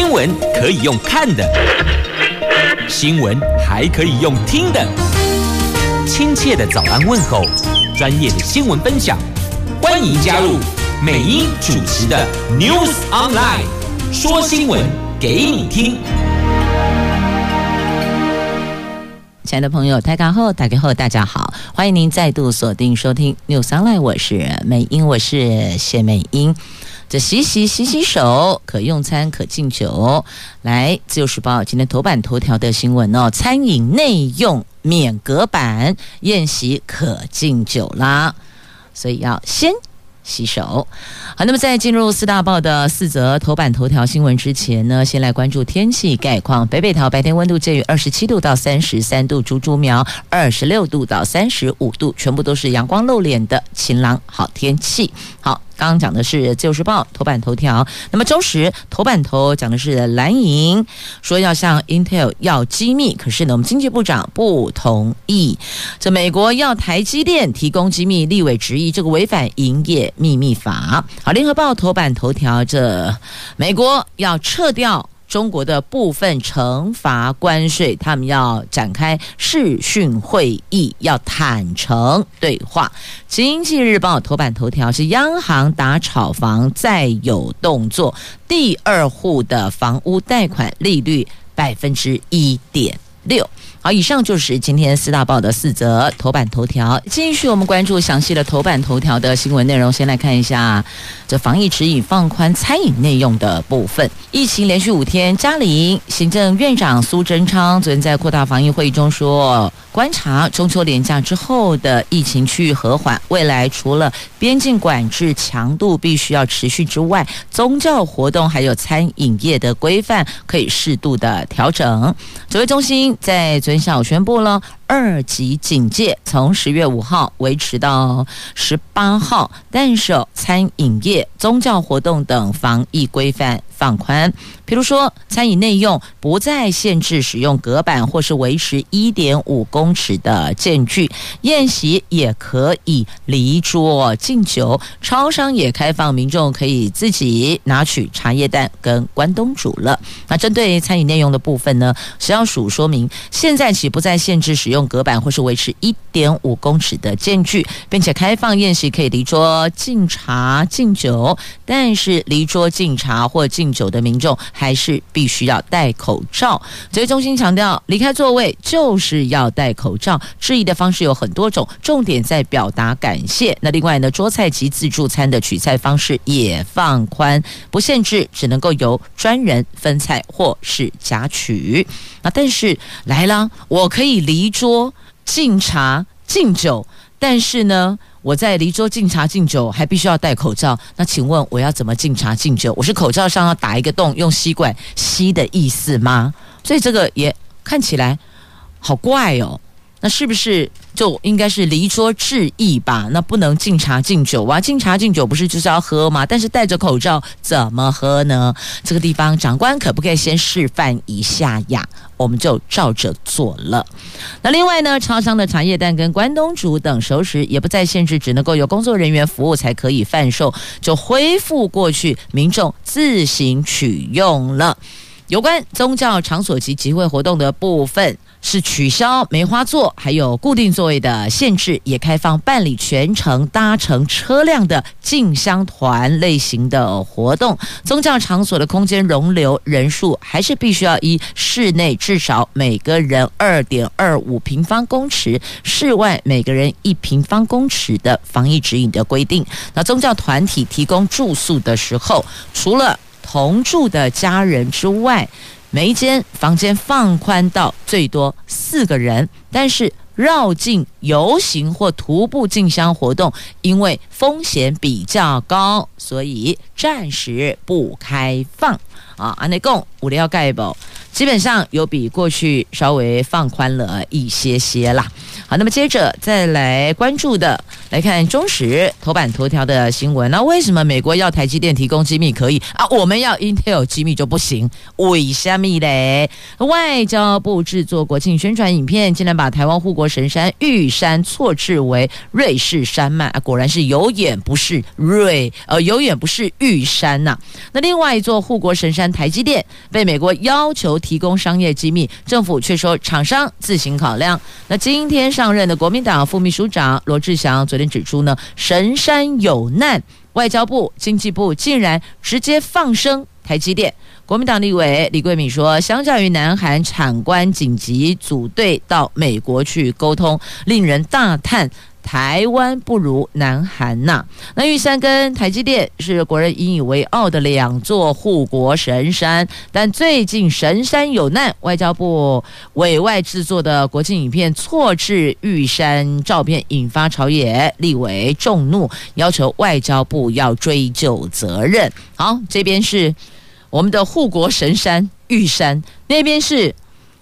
新闻可以用看的，新闻还可以用听的。亲切的早安问候，专业的新闻分享，欢迎加入美英主持的 News Online，说新闻给你听。亲爱的朋友，大家好，大家好，大家好，欢迎您再度锁定收听 News Online，我是美英，我是谢美英。这洗洗洗洗手，可用餐可敬酒。来，《自由时报》今天头版头条的新闻哦，餐饮内用免隔板，宴席可敬酒啦，所以要先洗手。好，那么在进入四大报的四则头版头条新闻之前呢，先来关注天气概况。北北桃白天温度介于二十七度到三十三度，竹竹苗二十六度到三十五度，全部都是阳光露脸的晴朗好天气。好。刚刚讲的是《自由时报》头版头条，那么周时头版头讲的是蓝营说要向 Intel 要机密，可是呢，我们经济部长不同意。这美国要台积电提供机密，立委质疑这个违反营业秘密法。好，《联合报》头版头条，这美国要撤掉。中国的部分惩罚关税，他们要展开视讯会议，要坦诚对话。经济日报头版头条是央行打炒房再有动作，第二户的房屋贷款利率百分之一点六。好，以上就是今天四大报的四则头版头条。继续我们关注详细的头版头条的新闻内容。先来看一下这防疫指引放宽餐饮内用的部分。疫情连续五天，嘉陵行政院长苏贞昌昨天在扩大防疫会议中说，观察中秋连假之后的疫情趋于和缓，未来除了边境管制强度必须要持续之外，宗教活动还有餐饮业的规范可以适度的调整。指挥中心在昨天下午宣布了。二级警戒从十月五号维持到十八号，但是餐饮业、宗教活动等防疫规范放宽，比如说餐饮内用不再限制使用隔板或是维持一点五公尺的间距，宴席也可以离桌敬酒，超商也开放民众可以自己拿取茶叶蛋跟关东煮了。那针对餐饮内用的部分呢，食药署说明，现在起不再限制使用。隔板或是维持一点五公尺的间距，并且开放宴席可以离桌敬茶敬酒，但是离桌敬茶或敬酒的民众还是必须要戴口罩。指挥中心强调，离开座位就是要戴口罩。质疑的方式有很多种，重点在表达感谢。那另外呢，桌菜及自助餐的取菜方式也放宽，不限制，只能够由专人分菜或是夹取。那但是来了，我可以离桌敬茶敬酒，但是呢，我在离桌敬茶敬酒还必须要戴口罩。那请问我要怎么敬茶敬酒？我是口罩上要打一个洞，用吸管吸的意思吗？所以这个也看起来好怪哦。那是不是就应该是离桌致意吧？那不能敬茶敬酒啊！敬茶敬酒不是就是要喝吗？但是戴着口罩怎么喝呢？这个地方长官可不可以先示范一下呀？我们就照着做了。那另外呢，超商的茶叶蛋跟关东煮等熟食也不再限制，只能够有工作人员服务才可以贩售，就恢复过去民众自行取用了。有关宗教场所及集会活动的部分，是取消梅花座，还有固定座位的限制，也开放办理全程搭乘车辆的进香团类型的活动。宗教场所的空间容留人数还是必须要依室内至少每个人二点二五平方公尺，室外每个人一平方公尺的防疫指引的规定。那宗教团体提供住宿的时候，除了同住的家人之外，每一间房间放宽到最多四个人，但是绕境游行或徒步进香活动，因为风险比较高，所以暂时不开放。啊，安内贡五料盖保，基本上有比过去稍微放宽了一些些啦。好，那么接着再来关注的，来看中时头版头条的新闻。那为什么美国要台积电提供机密可以啊？我们要 Intel 机密就不行？为什么嘞？外交部制作国庆宣传影片，竟然把台湾护国神山玉山错置为瑞士山脉啊，果然是有眼不识瑞，呃，有眼不识玉山呐、啊。那另外一座护国神山台积电被美国要求提供商业机密，政府却说厂商自行考量。那今天上任的国民党副秘书长罗志祥昨天指出呢，神山有难，外交部、经济部竟然直接放生台积电。国民党立委李贵敏说，相较于南韩产官紧急组队到美国去沟通，令人大叹。台湾不如南韩呐、那玉山跟台积电是国人引以为傲的两座护国神山，但最近神山有难，外交部委外制作的国庆影片错置玉山照片，引发朝野立委众怒，要求外交部要追究责任。好，这边是我们的护国神山玉山，那边是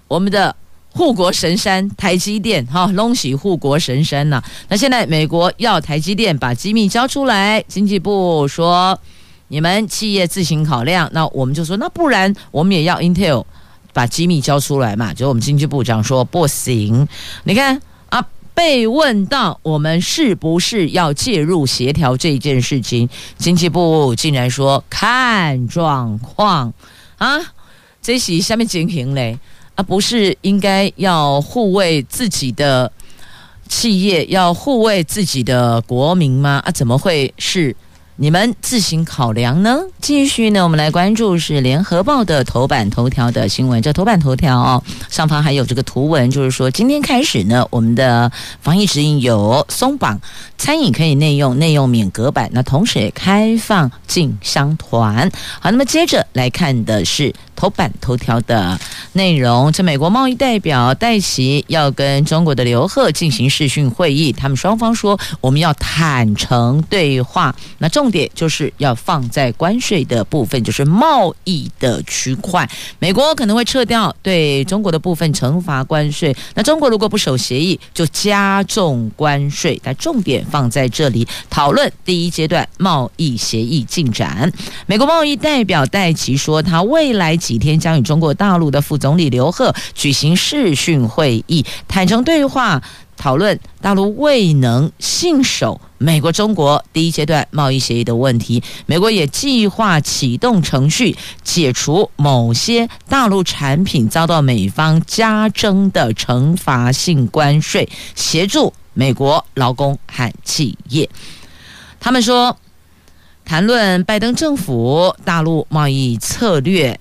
我们的。护国神山台积电，哈，拢是护国神山呐、那现在美国要台积电把机密交出来，经济部说你们企业自行考量。那我们就说，那不然我们也要 Intel 把机密交出来嘛？就我们经济部长说不行。你看啊，被问到我们是不是要介入协调这件事情，经济部竟然说看状况啊，这是下面情形嘞。啊，不是应该要护卫自己的企业，要护卫自己的国民吗？啊，怎么会是你们自行考量呢？继续呢，我们来关注是联合报的头版头条的新闻。这头版头条哦，上方还有这个图文，就是说今天开始呢，我们的防疫指引有松绑，餐饮可以内用，内用免隔板，那同时也开放进香团。好，那么接着来看的是。头版头条的内容，这美国贸易代表戴琪要跟中国的刘鹤进行视讯会议，他们双方说我们要坦诚对话，那重点就是要放在关税的部分，就是贸易的区块，美国可能会撤掉对中国的部分惩罚关税，那中国如果不守协议，就加重关税，但重点放在这里讨论第一阶段贸易协议进展。美国贸易代表戴琪说，他未来。几天将与中国大陆的副总理刘鹤举行视讯会议，坦诚对话，讨论大陆未能信守美国中国第一阶段贸易协议的问题。美国也计划启动程序，解除某些大陆产品遭到美方加征的惩罚性关税，协助美国劳工和企业。他们说，谈论拜登政府大陆贸易策略。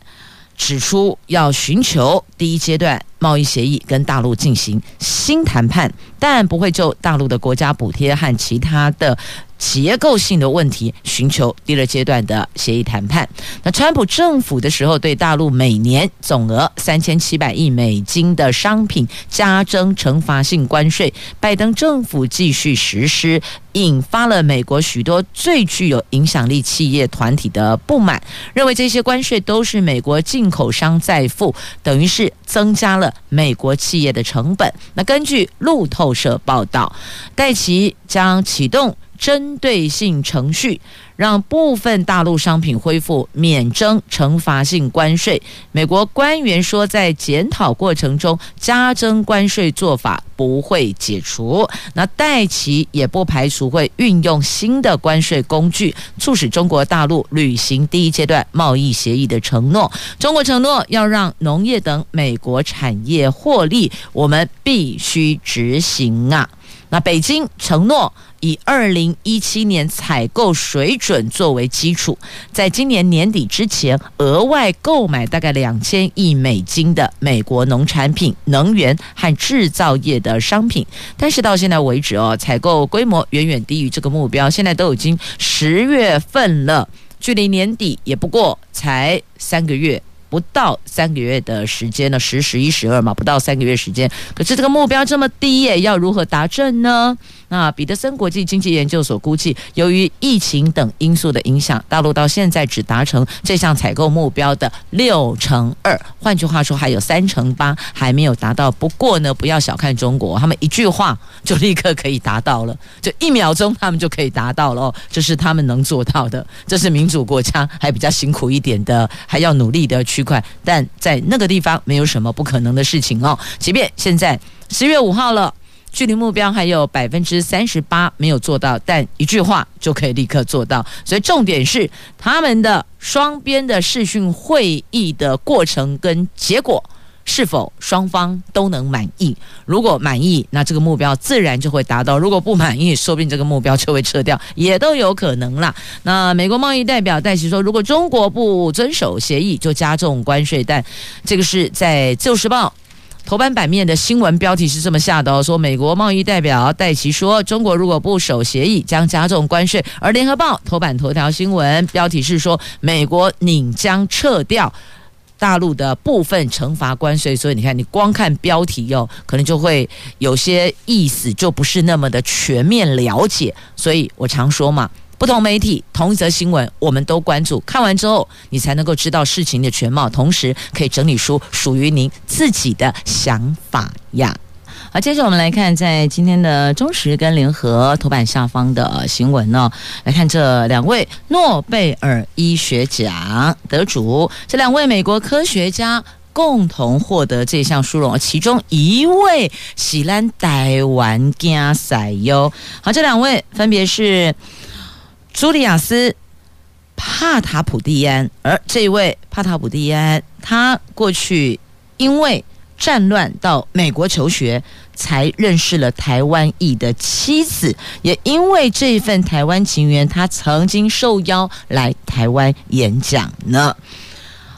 指出要寻求第一阶段贸易协议跟大陆进行新谈判，但不会就大陆的国家补贴和其他的结构性的问题寻求第二阶段的协议谈判。那川普政府的时候，对大陆每年总额三千七百亿美金的商品加征惩罚性关税，拜登政府继续实施，引发了美国许多最具有影响力企业团体的不满，认为这些关税都是美国进口商在付，等于是增加了美国企业的成本。那根据路透社报道，戴奇将启动。针对性程序，让部分大陆商品恢复免征惩罚性关税。美国官员说，在检讨过程中，加征关税做法不会解除。那戴琪也不排除会运用新的关税工具，促使中国大陆履行第一阶段贸易协议的承诺。中国承诺要让农业等美国产业获利，我们必须执行啊！那北京承诺。以二零一七年采购水准作为基础，在今年年底之前额外购买大概两千亿美金的美国农产品、能源和制造业的商品。但是到现在为止哦，采购规模远远低于这个目标。现在都已经十月份了，距离年底也不过才三个月。不到三个月的时间呢，十、十一、十二嘛，不到三个月时间。可是这个目标这么低耶，要如何达阵呢？那彼得森国际经济研究所估计，由于疫情等因素的影响，大陆到现在只达成这项采购目标的六成二。换句话说，还有三成八还没有达到。不过呢，不要小看中国，他们一句话就立刻可以达到了，就一秒钟他们就可以达到了哦，这是他们能做到的。这是民主国家，还比较辛苦一点的，还要努力的去区块，但在那个地方没有什么不可能的事情哦。即便现在十月五号了，距离目标还有百分之三十八没有做到，但一句话就可以立刻做到。所以重点是他们的双边的视讯会议的过程跟结果是否双方都能满意。如果满意，那这个目标自然就会达到；如果不满意，说不定这个目标就会撤掉，也都有可能啦。那美国贸易代表戴琪说，如果中国不遵守协议，就加重关税。但这个是在《自由时报》。头版版面的新闻标题是这么下的哦，说美国贸易代表戴琪说，中国如果不守协议，将加重关税。而联合报头版头条新闻标题是说，美国拟将撤掉大陆的部分惩罚关税。所以你看，你光看标题哟，可能就会有些意思就不是那么的全面了解。所以我常说嘛。不同媒体同一则新闻，我们都关注。看完之后，你才能够知道事情的全貌，同时可以整理出属于您自己的想法呀。好，接着我们来看在今天的中时跟联合头版下方的新闻呢，来看这两位诺贝尔医学奖得主，这两位美国科学家共同获得这项殊荣，其中一位喜兰台湾加赛哟。好，这两位分别是。朱莉亚斯·帕塔普蒂安，而这一位帕塔普蒂安，他过去因为战乱到美国求学，才认识了台湾裔的妻子，也因为这份台湾情缘，他曾经受邀来台湾演讲呢。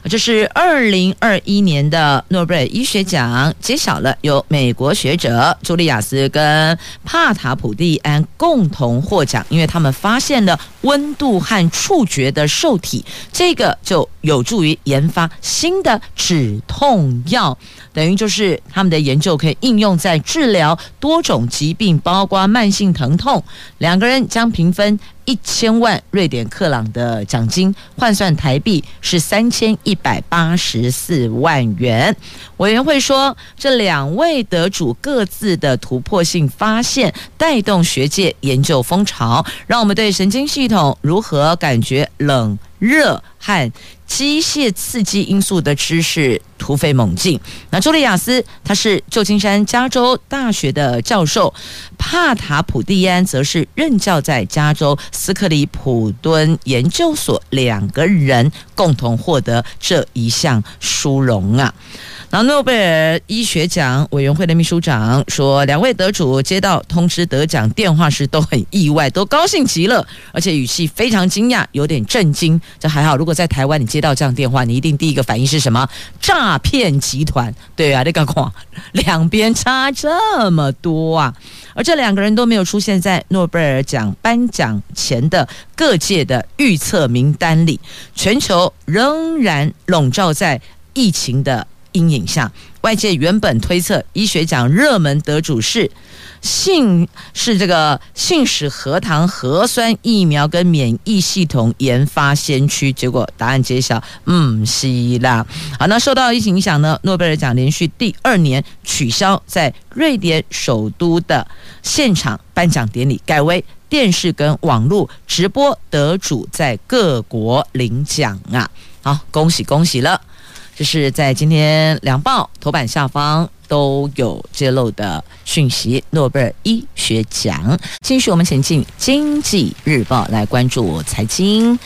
这是二零二一年的诺贝尔医学奖揭晓了，由美国学者朱莉亚斯跟帕塔普蒂安共同获奖，因为他们发现了温度和触觉的受体，这个就有助于研发新的止痛药。等于就是他们的研究可以应用在治疗多种疾病，包括慢性疼痛。两个人将平分一千万瑞典克朗的奖金，换算台币是三千一百八十四万元。委员会说，这两位得主各自的突破性发现，带动学界研究风潮，让我们对神经系统如何感觉冷热和机械刺激因素的知识突飞猛进。那朱莉亚斯，他是旧金山加州大学的教授，帕塔普蒂安则是任教在加州斯克里普敦研究所，两个人共同获得这一项殊荣啊。然后，诺贝尔医学奖委员会的秘书长说，两位得主接到通知得奖电话时都很意外，都高兴极了，而且语气非常惊讶，有点震惊。这还好，如果在台湾你接到这样电话，你一定第一个反应是什么？诈骗集团？对啊，那个框两边差这么多啊！而这两个人都没有出现在诺贝尔奖颁奖前的各界的预测名单里，全球仍然笼罩在疫情的。阴影下，外界原本推测医学奖热门得主是信是这个信使核糖核酸疫苗跟免疫系统研发先驱，结果答案揭晓，嗯，是啦。好，那受到疫情影响呢，诺贝尔奖连续第二年取消在瑞典首都的现场颁奖典礼，改为电视跟网络直播，得主在各国领奖啊！好，恭喜恭喜了。这是在今天两报头版下方都有揭露的讯息，诺贝尔医学奖。继续我们前进，经济日报来关注财经。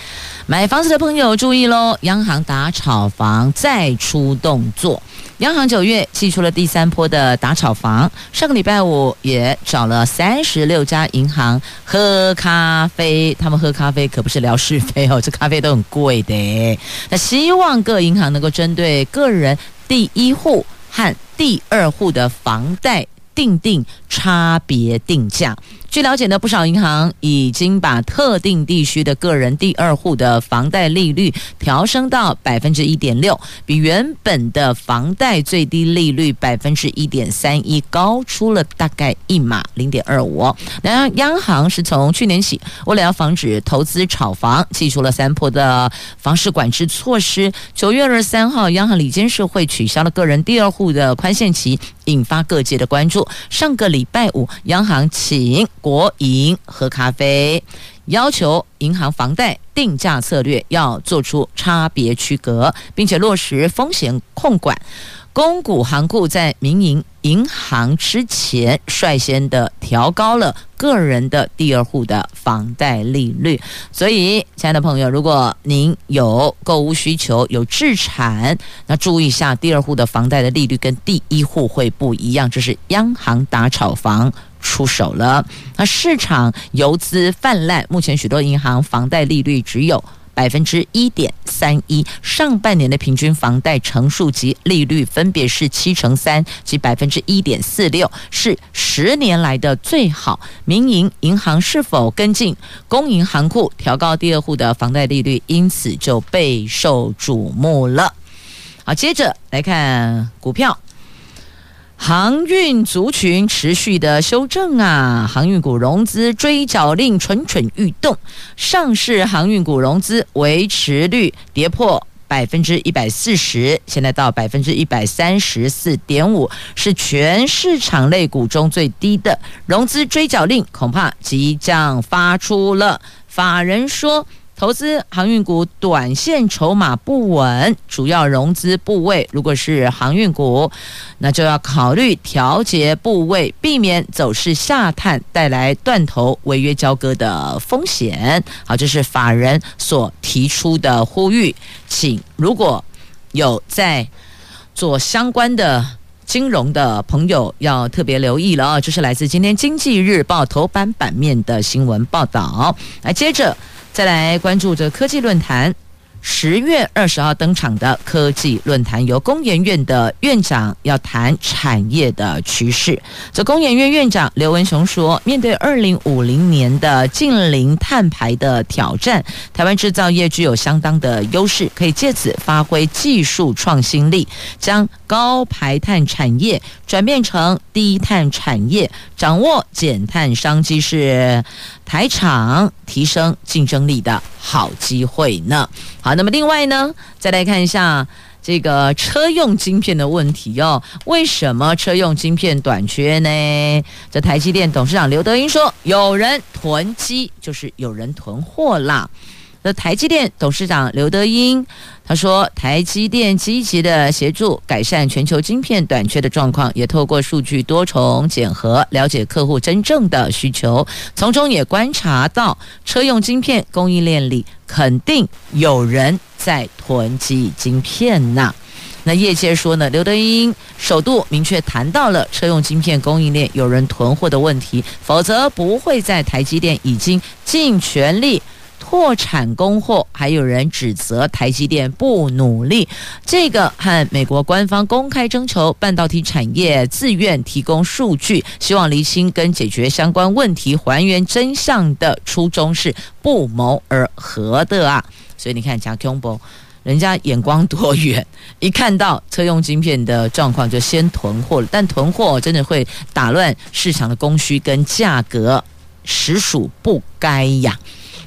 买房子的朋友注意喽，央行打炒房再出动作。央行九月祭出了第三波的打炒房，上个礼拜五也找了三十六家银行喝咖啡，他们喝咖啡可不是聊是非哦，这咖啡都很贵的。那希望各银行能够针对个人第一户和第二户的房贷定定差别定价。据了解呢，不少银行已经把特定地区的个人第二户的房贷利率调升到百分之一点六，比原本的房贷最低利率百分之一点三一高出了大概一码零点二五。那央行是从去年起，为了要防止投资炒房，祭出了三波的房市管制措施。九月二十三号，央行里监事会取消了个人第二户的宽限期，引发各界的关注。上个礼拜五，央行请国银喝咖啡，要求银行房贷定价策略要做出差别区隔，并且落实风险控管。公股行库在民营银行之前率先的调高了个人的第二户的房贷利率，所以，亲爱的朋友，如果您有购屋需求、有置产，那注意一下，第二户的房贷的利率跟第一户会不一样，这是央行打炒房出手了。那市场游资泛滥，目前许多银行房贷利率只有。百分之一点三一，上半年的平均房贷成数及利率分别是七成三及百分之一点四六，是十年来的最好。民营银行是否跟进公营行库调高第二户的房贷利率，因此就备受瞩目了。好，接着来看股票。航运族群持续的修正啊，航运股融资追缴令蠢蠢欲动，上市航运股融资维持率跌破百分之一百四十，现在到百分之一百三十四点五，是全市场类股中最低的融资追缴令，恐怕即将发出了。法人说。投资航运股，短线筹码不稳，主要融资部位如果是航运股，那就要考虑调节部位，避免走势下探带来断头违约交割的风险。好，这是法人所提出的呼吁，请如果有在做相关的金融的朋友要特别留意了啊！这是来自今天《经济日报》头版版面的新闻报道。来，接着。再来关注这科技论坛，十月二十号登场的科技论坛，由工研院的院长要谈产业的趋势。这工研院院长刘文雄说，面对二零五零年的近零碳排的挑战，台湾制造业具有相当的优势，可以借此发挥技术创新力，将高排碳产业转变成低碳产业，掌握减碳商机是。台厂提升竞争力的好机会呢？好，那么另外呢，再来看一下这个车用晶片的问题哦。为什么车用晶片短缺呢？这台积电董事长刘德英说：“有人囤积，就是有人囤货啦。”那台积电董事长刘德英他说：“台积电积极的协助改善全球晶片短缺的状况，也透过数据多重检核了解客户真正的需求，从中也观察到车用晶片供应链里肯定有人在囤积晶片呐。那业界说呢，刘德英首度明确谈到了车用晶片供应链有人囤货的问题，否则不会在台积电已经尽全力。”破产供货，还有人指责台积电不努力。这个和美国官方公开征求半导体产业自愿提供数据，希望厘清跟解决相关问题、还原真相的初衷是不谋而合的啊！所以你看，贾琼博，人家眼光多远，一看到车用晶片的状况就先囤货了。但囤货真的会打乱市场的供需跟价格，实属不该呀。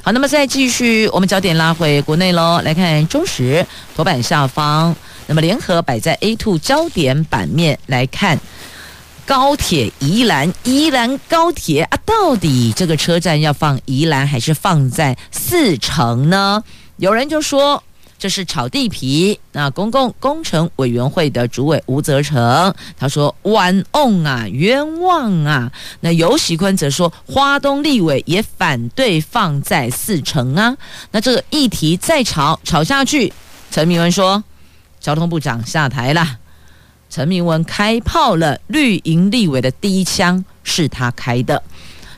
好，那么再继续，我们焦点拉回国内喽，来看中时头版下方。那么联合摆在 A two 焦点版面来看高铁宜兰，宜兰高铁啊，到底这个车站要放宜兰还是放在四城呢？有人就说。这是炒地皮。那公共工程委员会的主委吴泽成他说：“冤枉啊，冤枉啊！”那游喜坤则说：“花东立委也反对放在四城啊。”那这个议题再吵吵下去，陈明文说：“交通部长下台了。”陈明文开炮了，绿营立委的第一枪是他开的。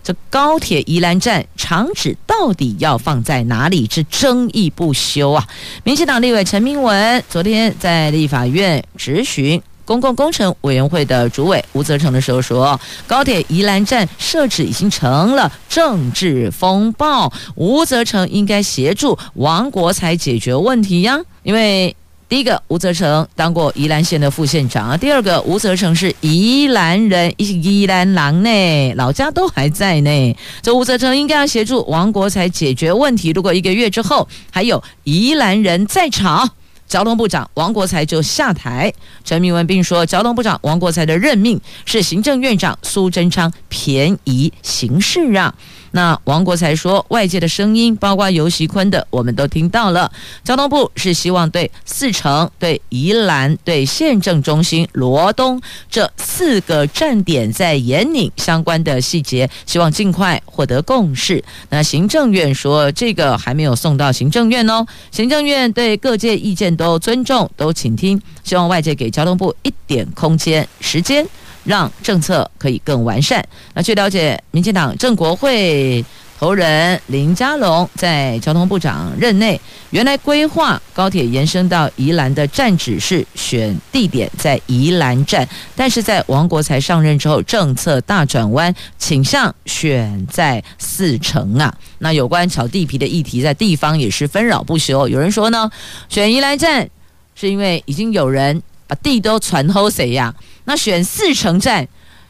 这高铁宜兰站厂址到底要放在哪里？是争议不休啊！民进党立委陈明文昨天在立法院质询公共工程委员会的主委吴泽成的时候说，高铁宜兰站设置已经成了政治风暴，吴泽成应该协助王国材解决问题呀，因为。第一个，吴泽成当过宜兰县的副县长啊。第二个，吴泽成是宜兰人，宜兰郎呢，老家都还在呢。这吴泽成应该要协助王国才解决问题。如果一个月之后还有宜兰人在场，交通部长王国材就下台。陈明文并说，交通部长王国材的任命是行政院长苏贞昌便宜行事让。那王国材说，外界的声音，包括尤习坤的，我们都听到了。交通部是希望对四城、对宜兰、对县政中心罗东这四个站点在研拟相关的细节，希望尽快获得共识。那行政院说，这个还没有送到行政院哦。行政院对各界意见都尊重，都倾听，希望外界给交通部一点空间、时间。让政策可以更完善。那据了解，民进党政国会头人林佳龙在交通部长任内，原来规划高铁延伸到宜兰的站址是选地点在宜兰站，但是在王国材上任之后，政策大转弯，倾向选在四城啊。那有关炒地皮的议题，在地方也是纷扰不休。有人说呢，选宜兰站是因为已经有人把地都传后谁呀？那选四城站，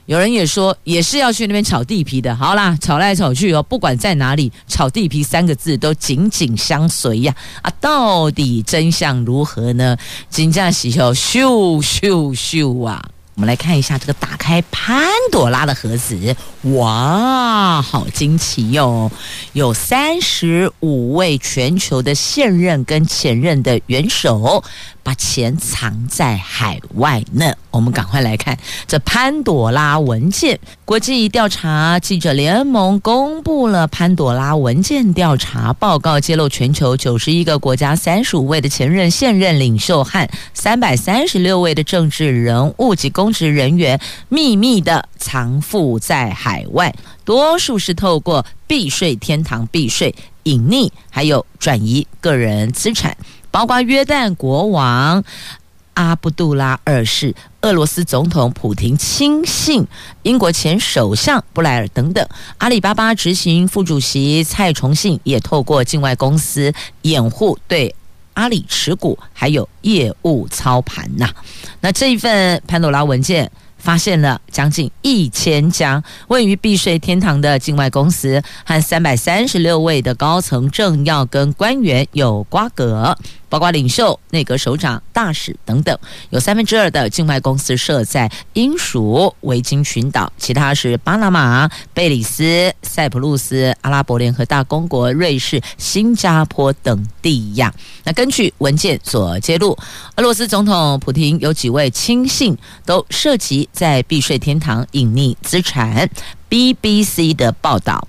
有人也说也是要去那边炒地皮的。好啦，炒来炒去哦，不管在哪里，炒地皮三个字都紧紧相随呀。啊，到底真相如何呢？金价喜球咻咻咻啊！我们来看一下这个打开潘朵拉的盒子，哇，好惊奇哟！有三十五位全球的现任跟前任的元首。把钱藏在海外呢？我们赶快来看这潘朵拉文件。国际调查记者联盟公布了潘朵拉文件调查报告，揭露全球九十一个国家三十五位的前任、现任领袖和三百三十六位的政治人物及公职人员秘密的藏富在海外，多数是透过避税天堂避税、隐匿，还有转移个人资产。包括约旦国王阿卜杜拉二世、俄罗斯总统普廷亲信、英国前首相布莱尔等等。阿里巴巴执行副主席蔡崇信也透过境外公司掩护对阿里持股，还有业务操盘呐。那这一份潘多拉文件。发现了将近一千家位于避税天堂的境外公司，和三百三十六位的高层政要跟官员有瓜葛。包括领袖、内阁首长、大使等等，有三分之二的境外公司设在英属维京群岛，其他是巴拿马、贝里斯、塞浦路斯、阿拉伯联合大公国、瑞士、新加坡等地呀。那根据文件所揭露，俄罗斯总统普京有几位亲信都涉及在避税天堂隐匿资产。BBC 的报道。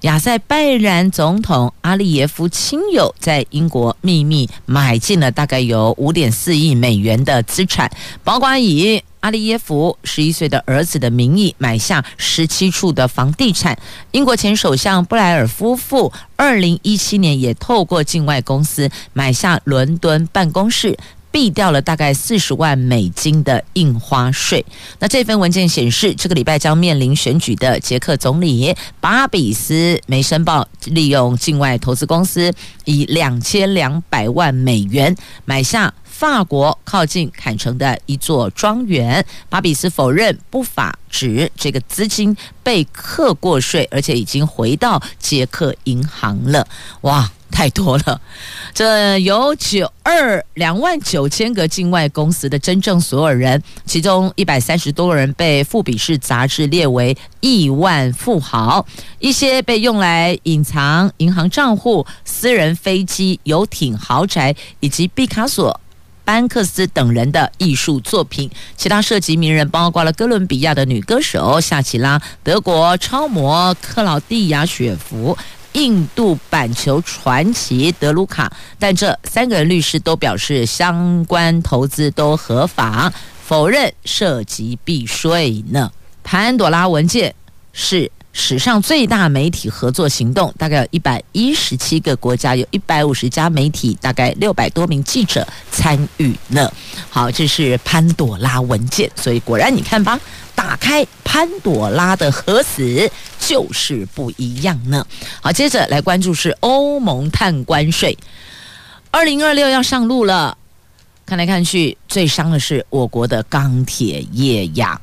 亚塞拜然总统阿利耶夫亲友在英国秘密买进了大概有五点四亿美元的资产，包括以阿利耶夫十一岁的儿子的名义买下十七处的房地产。英国前首相布莱尔夫妇二零一七年也透过境外公司买下伦敦办公室。避掉了大概四十万美金的印花税。那这份文件显示，这个礼拜将面临选举的捷克总理巴比斯没申报，利用境外投资公司以两千两百万美元买下法国靠近坎城的一座庄园。巴比斯否认不法，指这个资金被课过税，而且已经回到捷克银行了。哇！太多了，这有九二两万九千个境外公司的真正所有人，其中一百三十多个人被富比士杂志列为亿万富豪，一些被用来隐藏银行账户、私人飞机、游艇、豪宅，以及毕卡索、班克斯等人的艺术作品。其他涉及名人包括了哥伦比亚的女歌手夏奇拉、德国超模克劳蒂亚·雪芙。印度板球传奇德鲁卡，但这三个人律师都表示相关投资都合法，否认涉及避税呢。潘朵拉文件是史上最大媒体合作行动，大概有一百一十七个国家，有一百五十家媒体，大概六百多名记者参与呢。好，这是潘朵拉文件，所以果然你看吧。打开潘朵拉的盒子就是不一样呢。好，接着来关注是欧盟碳关税，二零二六要上路了。看来看去，最伤的是我国的钢铁业呀。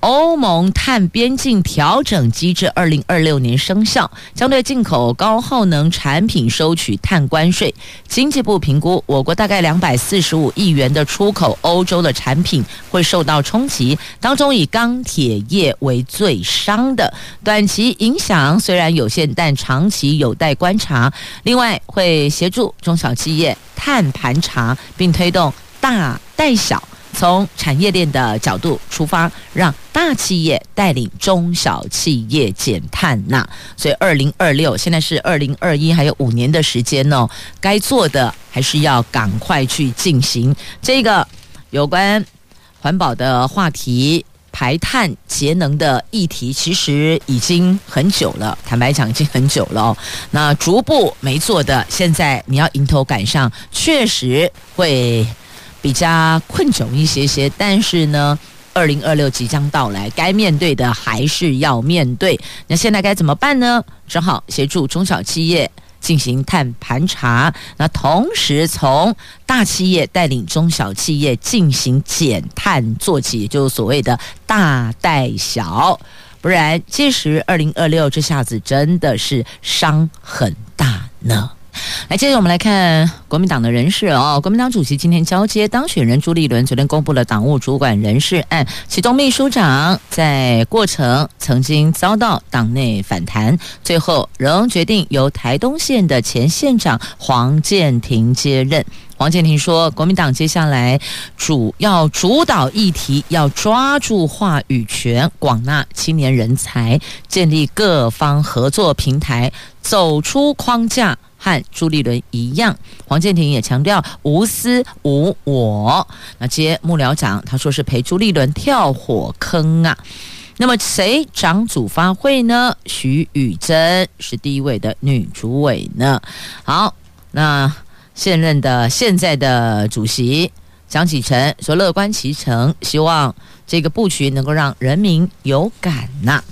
欧盟碳边境调整机制二零二六年生效，将对进口高耗能产品收取碳关税。经济部评估，我国大概两百四十五亿元的出口欧洲的产品会受到冲击，当中以钢铁业为最伤的。短期影响虽然有限，但长期有待观察。另外，会协助中小企业碳盘查，并推动大带小。从产业链的角度出发，让大企业带领中小企业减碳呐。所以，二零二六现在是二零二一，还有五年的时间哦。该做的还是要赶快去进行。这个有关环保的话题、排碳节能的议题，其实已经很久了。坦白讲，已经很久了。那逐步没做的，现在你要迎头赶上，确实会。比较困窘一些些，但是呢，二零二六即将到来，该面对的还是要面对。那现在该怎么办呢？只好协助中小企业进行碳盘查，那同时从大企业带领中小企业进行减碳做起，就是所谓的大带小。不然，届时二零二六这下子真的是伤很大呢。来，接着我们来看国民党的人事哦。国民党主席今天交接当选人朱立伦，昨天公布了党务主管人事案，其中秘书长在过程曾经遭到党内反弹，最后仍决定由台东县的前县长黄健庭接任。黄健庭说，国民党接下来主要主导议题，要抓住话语权，广纳青年人才，建立各方合作平台，走出框架。和朱立伦一样，黄健庭也强调无私无我。那接幕僚长，他说是陪朱立伦跳火坑啊。那么谁掌组发会呢？徐宇珍是第一位的女主委呢。好，那现任的现在的主席江启臣说乐观其成，希望这个布局能够让人民有感呐、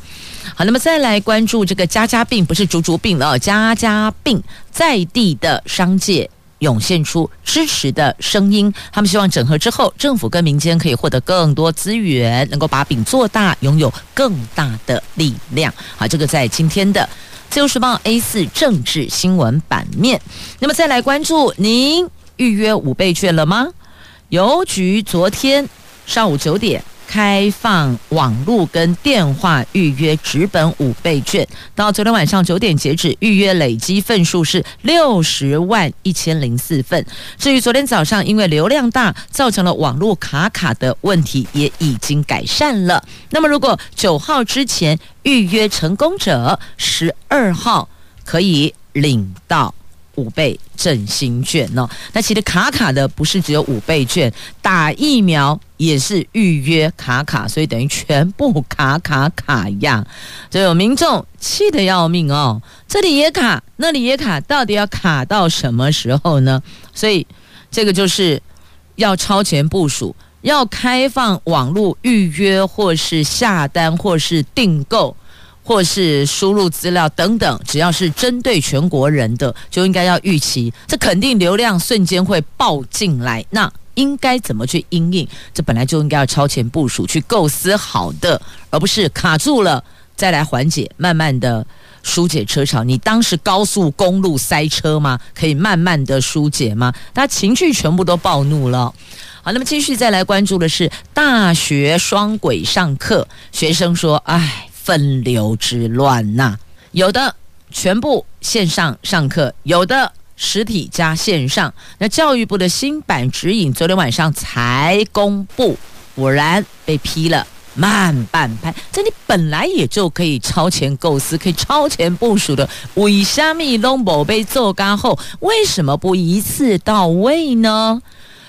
好，那么再来关注这个家家病，不是竹竹病了，家家病在地的商界涌现出支持的声音，他们希望整合之后，政府跟民间可以获得更多资源，能够把饼做大，拥有更大的力量。好，这个在今天的《自由时报》A4 政治新闻版面。那么再来关注，您预约五倍券了吗？邮局昨天上午九点。开放网络跟电话预约纸本五倍券，到昨天晚上九点截止，预约累积份数是六十万一千零四份。至于昨天早上因为流量大造成了网络卡卡的问题，也已经改善了。那么如果九号之前预约成功者，十二号可以领到。五倍振兴券哦，那其实卡卡的不是只有五倍券，打疫苗也是预约卡卡，所以等于全部卡卡卡呀，就有民众气得要命哦，这里也卡，那里也卡，到底要卡到什么时候呢？所以这个就是要超前部署，要开放网络预约，或是下单，或是订购。或是输入资料等等，只要是针对全国人的，就应该要预期，这肯定流量瞬间会爆进来。那应该怎么去应应？这本来就应该要超前部署，去构思好的，而不是卡住了再来缓解，慢慢的疏解车潮。你当时高速公路塞车吗？可以慢慢的疏解吗？大家情绪全部都暴怒了。好，那么继续再来关注的是大学双轨上课，学生说：“唉。”分流之乱呐、有的全部线上上课，有的实体加线上。那教育部的新版指引昨天晚上才公布，果然被批了慢半拍。这你本来也就可以超前构思、可以超前部署的，为什么都没被做干后，为什么不一次到位呢？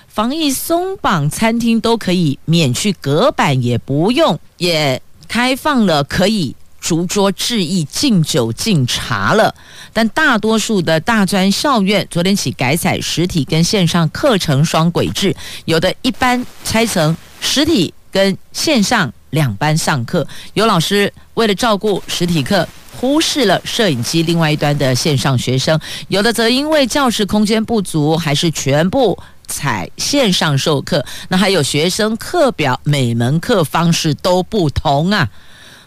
防疫松绑，餐厅都可以免去隔板，也不用也。开放了可以逐桌致意、敬酒敬茶了，但大多数的大专校院昨天起改采实体跟线上课程双轨制，有的一般拆成实体跟线上两班上课，有老师为了照顾实体课，忽视了摄影机另外一端的线上学生，有的则因为教室空间不足，还是全部采线上授课，那还有学生课表每门课方式都不同啊，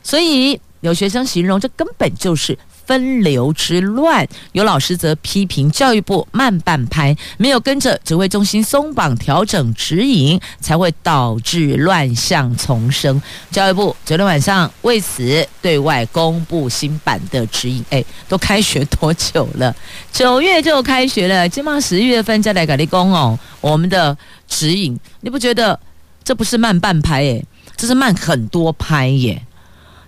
所以有学生形容这根本就是。分流之乱，有老师则批评教育部慢半拍，没有跟着指挥中心松绑调整指引，才会导致乱象丛生。教育部昨天晚上为此对外公布新版的指引。哎，都开学多久了？九月就开学了，起码十一月份再来给你公哦。我们的指引，你不觉得这不是慢半拍？哎，这是慢很多拍耶。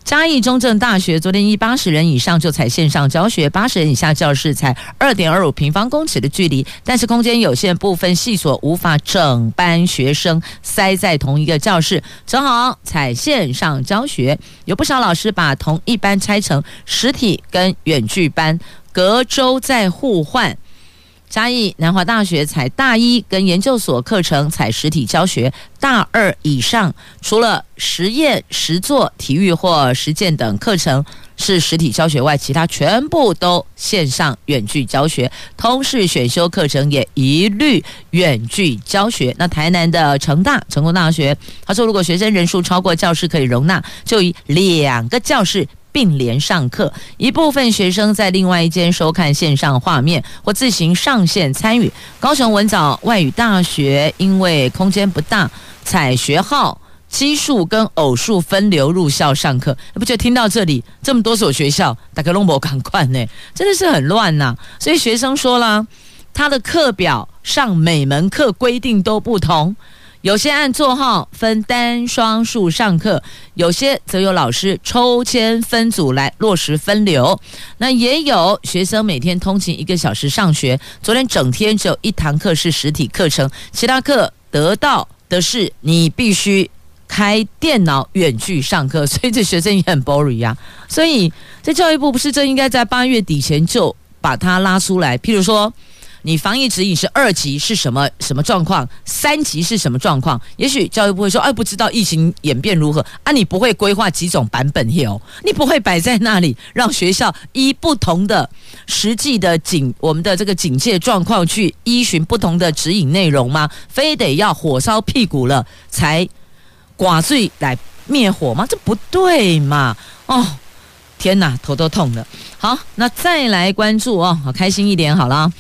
嘉义中正大学昨天以八十人以上就采线上教学，八十人以下教室才二点二五平方公尺的距离，但是空间有限，部分系所无法整班学生塞在同一个教室，只好采线上教学。有不少老师把同一班拆成实体跟远距班，隔周再互换。嘉义南华大学采大一跟研究所课程采实体教学，大二以上除了实验、实作、体育或实践等课程是实体教学外，其他全部都线上远距教学。通识选修课程也一律远距教学。那台南的成大成功大学，他说，如果学生人数超过教室可以容纳，就以两个教室。并联上课，一部分学生在另外一间收看线上画面或自行上线参与。高雄文藻外语大学因为空间不大，采学号奇数跟偶数分流入校上课。不就听到这里这么多所学校，大家拢无同款呢？真的是很乱呐、所以学生说了，他的课表上每门课规定都不同。有些按座号分单双数上课，有些则有老师抽签分组来落实分流。那也有学生每天通勤一个小时上学，昨天整天只有一堂课是实体课程，其他课得到的是你必须开电脑远距上课，所以这学生也很 boring 呀。所以这教育部不是真应该在八月底前就把它拉出来，譬如说。你防疫指引是二级是什么什么状况？三级是什么状况？也许教育部会说，哎，不知道疫情演变如何啊？你不会规划几种版本有？你不会摆在那里让学校依不同的实际的警我们的这个警戒状况去依循不同的指引内容吗？非得要火烧屁股了才挂罪来灭火吗？这不对嘛！哦，天哪，头都痛了。好，那再来关注哦，好开心一点好了。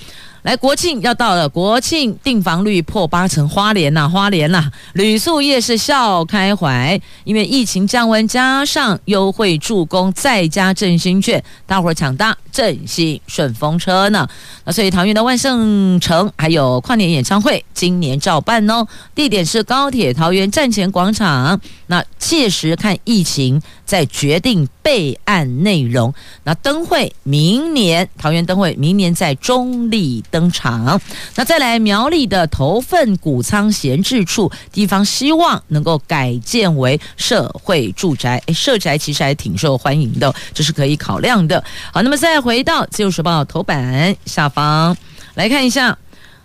来，国庆要到了，国庆订房率破八成，花莲呐，花莲呐，旅宿业是笑开怀，因为疫情降温，加上优惠助攻，再加振兴券，大伙儿抢搭振兴顺风车呢。那所以桃园的万圣城还有跨年演唱会，今年照办哦，地点是高铁桃园站前广场。那届时看疫情再决定备案内容。那灯会明年桃园灯会明年在中立登场。那再来苗栗的头份谷仓闲置处，地方希望能够改建为社会住宅。诶，社宅其实还挺受欢迎的，这是可以考量的。好，那么再回到《自由时报》头版下方来看一下。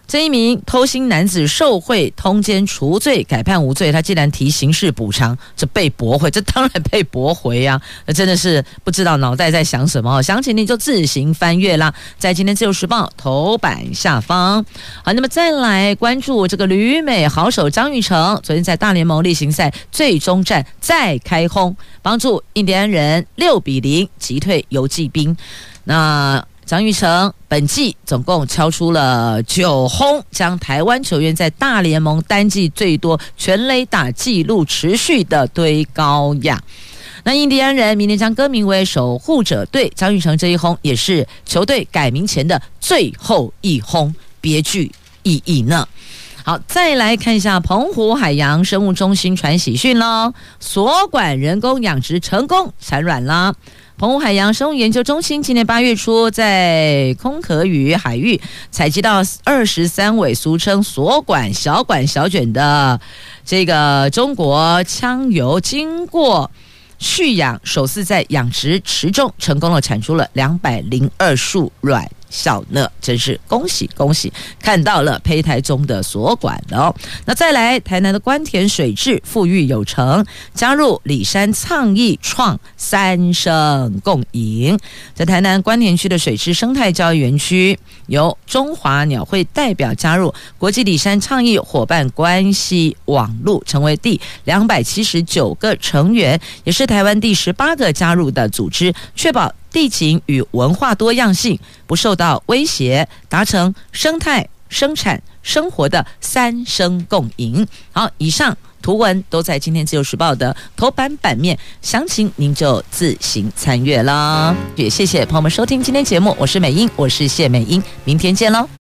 这一名偷心男子受贿通奸除罪改判无罪，他既然提刑事补偿，这被驳回，这当然被驳回呀！那 真的是不知道脑袋在想什么哦。详情你就自行翻阅啦，在今天自由时报头版下方。好，那么再来关注这个旅美好手张玉成，昨天在大联盟例行赛最终战再开轰，帮助印第安人六比零击退游骑兵。那张玉成本季总共敲出了九轰，将台湾球员在大联盟单季最多全垒打纪录持续的堆高呀。那印第安人明年将更名为守护者队，张玉成这一轰也是球队改名前的最后一轰，别具意义呢。好，再来看一下澎湖海洋生物中心传喜讯喽，所管人工养殖成功产卵啦。澎湖海洋生物研究中心今年八月初在空壳屿海域采集到二十三尾俗称锁管小管小卷的这个中国枪鱿，经过蓄养，首次在养殖池中成功的产出了两百零二束卵。效呢，真是恭喜恭喜！看到了胚胎中的锁管哦。那再来，台南的关田水质富裕有成，加入里山倡议创三生共赢，在台南关田区的水质生态教育园区，由中华鸟会代表加入国际里山倡议伙伴关系网络，成为第两百七十九个成员，也是台湾第十八个加入的组织，确保地景与文化多样性不受到威胁，达成生态、生产、生活的三生共赢。好，以上图文都在今天自由时报的头版版面，详情您就自行参阅啦。也谢谢朋友们收听今天节目，我是美英，我是谢美英，明天见喽。